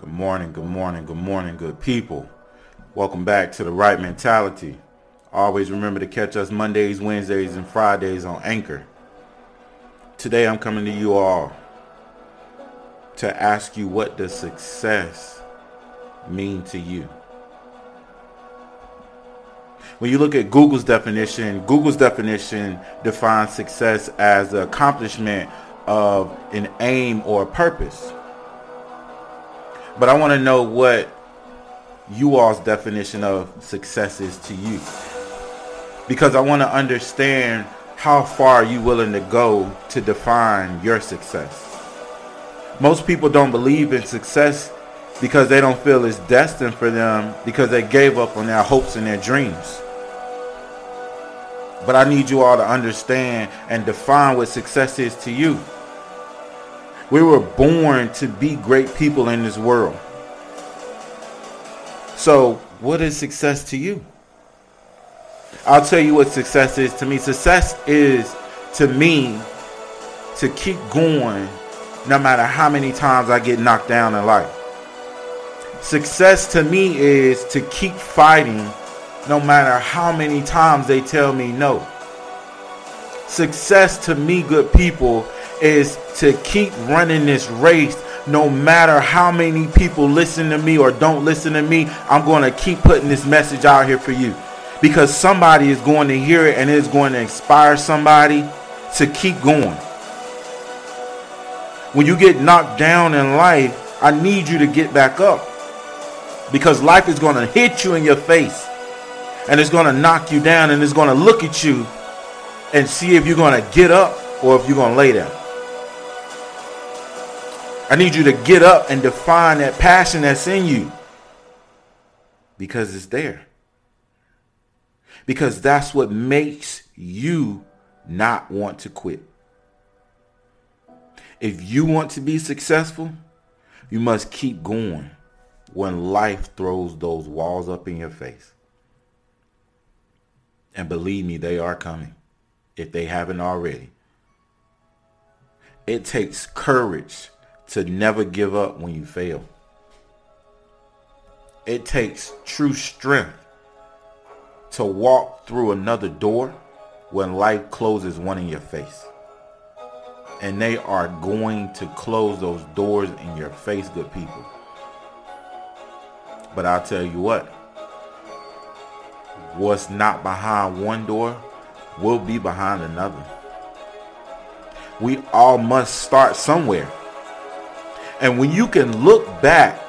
Good morning, good morning, good morning, good people. Welcome back to the right mentality. Always remember to catch us Mondays, Wednesdays, and Fridays on Anchor. Today I'm coming to you all to ask you what does success mean to you? When you look at Google's definition, Google's definition defines success as the accomplishment of an aim or a purpose. But I want to know what you all's definition of success is to you. Because I want to understand how far are you willing to go to define your success. Most people don't believe in success because they don't feel it's destined for them because they gave up on their hopes and their dreams. But I need you all to understand and define what success is to you. We were born to be great people in this world. So, what is success to you? I'll tell you what success is to me. Success is to me to keep going no matter how many times I get knocked down in life. Success to me is to keep fighting no matter how many times they tell me no. Success to me, good people, is to keep running this race no matter how many people listen to me or don't listen to me. I'm going to keep putting this message out here for you because somebody is going to hear it and it's going to inspire somebody to keep going. When you get knocked down in life, I need you to get back up because life is going to hit you in your face and it's going to knock you down and it's going to look at you and see if you're going to get up or if you're going to lay down. I need you to get up and define that passion that's in you because it's there. Because that's what makes you not want to quit. If you want to be successful, you must keep going when life throws those walls up in your face. And believe me, they are coming if they haven't already. It takes courage to never give up when you fail. It takes true strength to walk through another door when life closes one in your face. And they are going to close those doors in your face, good people. But I'll tell you what, what's not behind one door will be behind another. We all must start somewhere. And when you can look back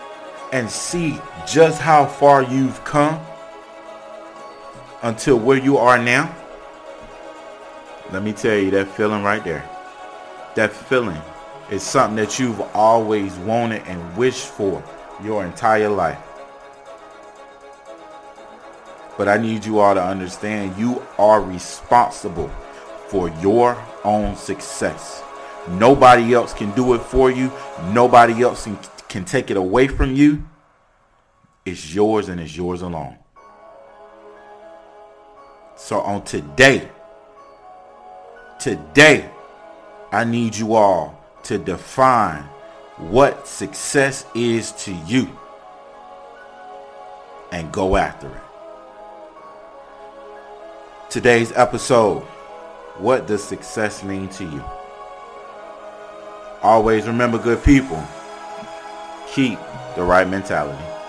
and see just how far you've come until where you are now, let me tell you that feeling right there. That feeling is something that you've always wanted and wished for your entire life. But I need you all to understand you are responsible for your own success. Nobody else can do it for you. Nobody else can, can take it away from you. It's yours and it's yours alone. So on today, today, I need you all to define what success is to you and go after it. Today's episode, what does success mean to you? Always remember good people. Keep the right mentality.